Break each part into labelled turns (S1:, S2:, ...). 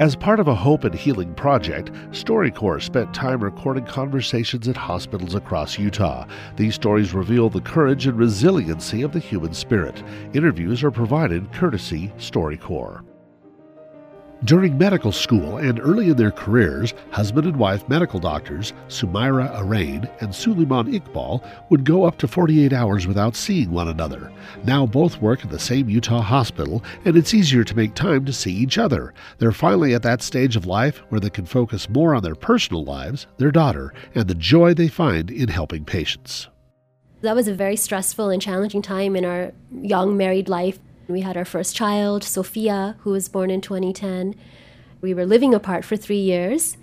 S1: As part of a hope and healing project, StoryCorps spent time recording conversations at hospitals across Utah. These stories reveal the courage and resiliency of the human spirit. Interviews are provided courtesy StoryCorps. During medical school and early in their careers, husband and wife medical doctors Sumaira Arain and Suleman Iqbal would go up to 48 hours without seeing one another. Now both work at the same Utah hospital, and it's easier to make time to see each other. They're finally at that stage of life where they can focus more on their personal lives, their daughter, and the joy they find in helping patients.
S2: That was a very stressful and challenging time in our young married life. We had our first child, Sophia, who was born in 2010. We were living apart for three years,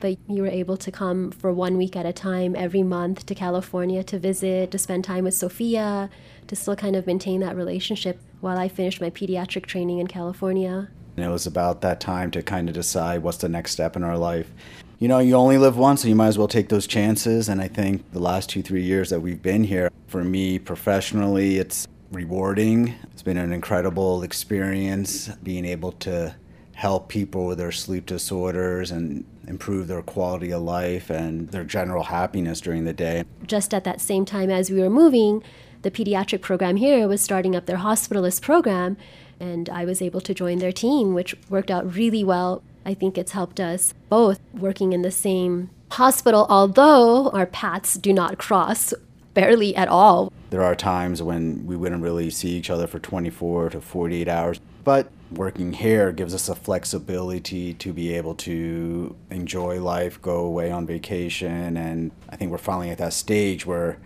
S2: but you were able to come for one week at a time every month to California to visit, to spend time with Sophia, to still kind of maintain that relationship while I finished my pediatric training in California.
S3: And it was about that time to kind of decide what's the next step in our life. You know, you only live once, so you might as well take those chances. And I think the last two, three years that we've been here, for me professionally, it's rewarding. It's been an incredible experience being able to help people with their sleep disorders and improve their quality of life and their general happiness during the day.
S2: Just at that same time as we were moving, the pediatric program here was starting up their hospitalist program, and I was able to join their team, which worked out really well. I think it's helped us both working in the same hospital, although our paths do not cross barely at all.
S3: There are times when we wouldn't really see each other for 24 to 48 hours, but working here gives us a flexibility to be able to enjoy life, go away on vacation, and I think we're finally at that stage where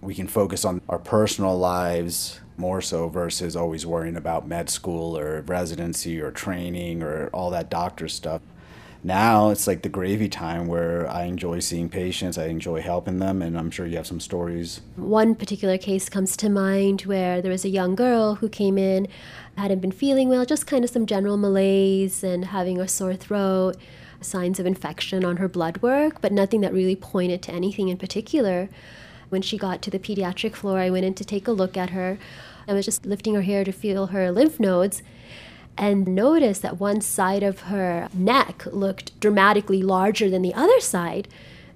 S3: we can focus on our personal lives more so versus always worrying about med school or residency or training or all that doctor stuff now it's like the gravy time where I enjoy seeing patients, I enjoy helping them, and I'm sure you have some stories.
S2: One particular case comes to mind where there was a young girl who came in, hadn't been feeling well, just kind of some general malaise and having a sore throat, signs of infection on her blood work, but nothing that really pointed to anything in particular. When she got to the pediatric floor, I went in to take a look at her. I was just lifting her hair to feel her lymph nodes and noticed that one side of her neck looked dramatically larger than the other side.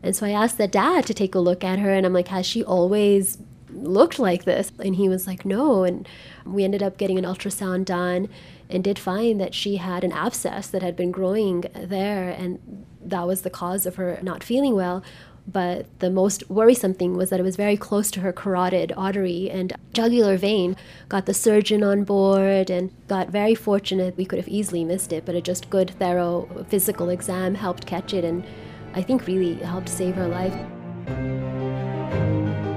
S2: And so I asked the dad to take a look at her, and I'm like, has she always looked like this? And he was like, no. And we ended up getting an ultrasound done and did find that she had an abscess that had been growing there, and that was the cause of her not feeling well. But the most worrisome thing was that it was very close to her carotid artery and jugular vein. Got the surgeon on board and got very fortunate. We could have easily missed it, but a just good, thorough physical exam helped catch it and I think really helped save her life.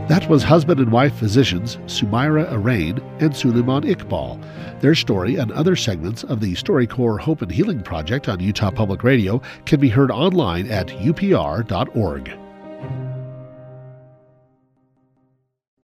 S1: That was husband and wife physicians Sumaira Arain and Suleman Iqbal. Their story and other segments of the StoryCorps Hope and Healing Project on Utah Public Radio can be heard online at upr.org.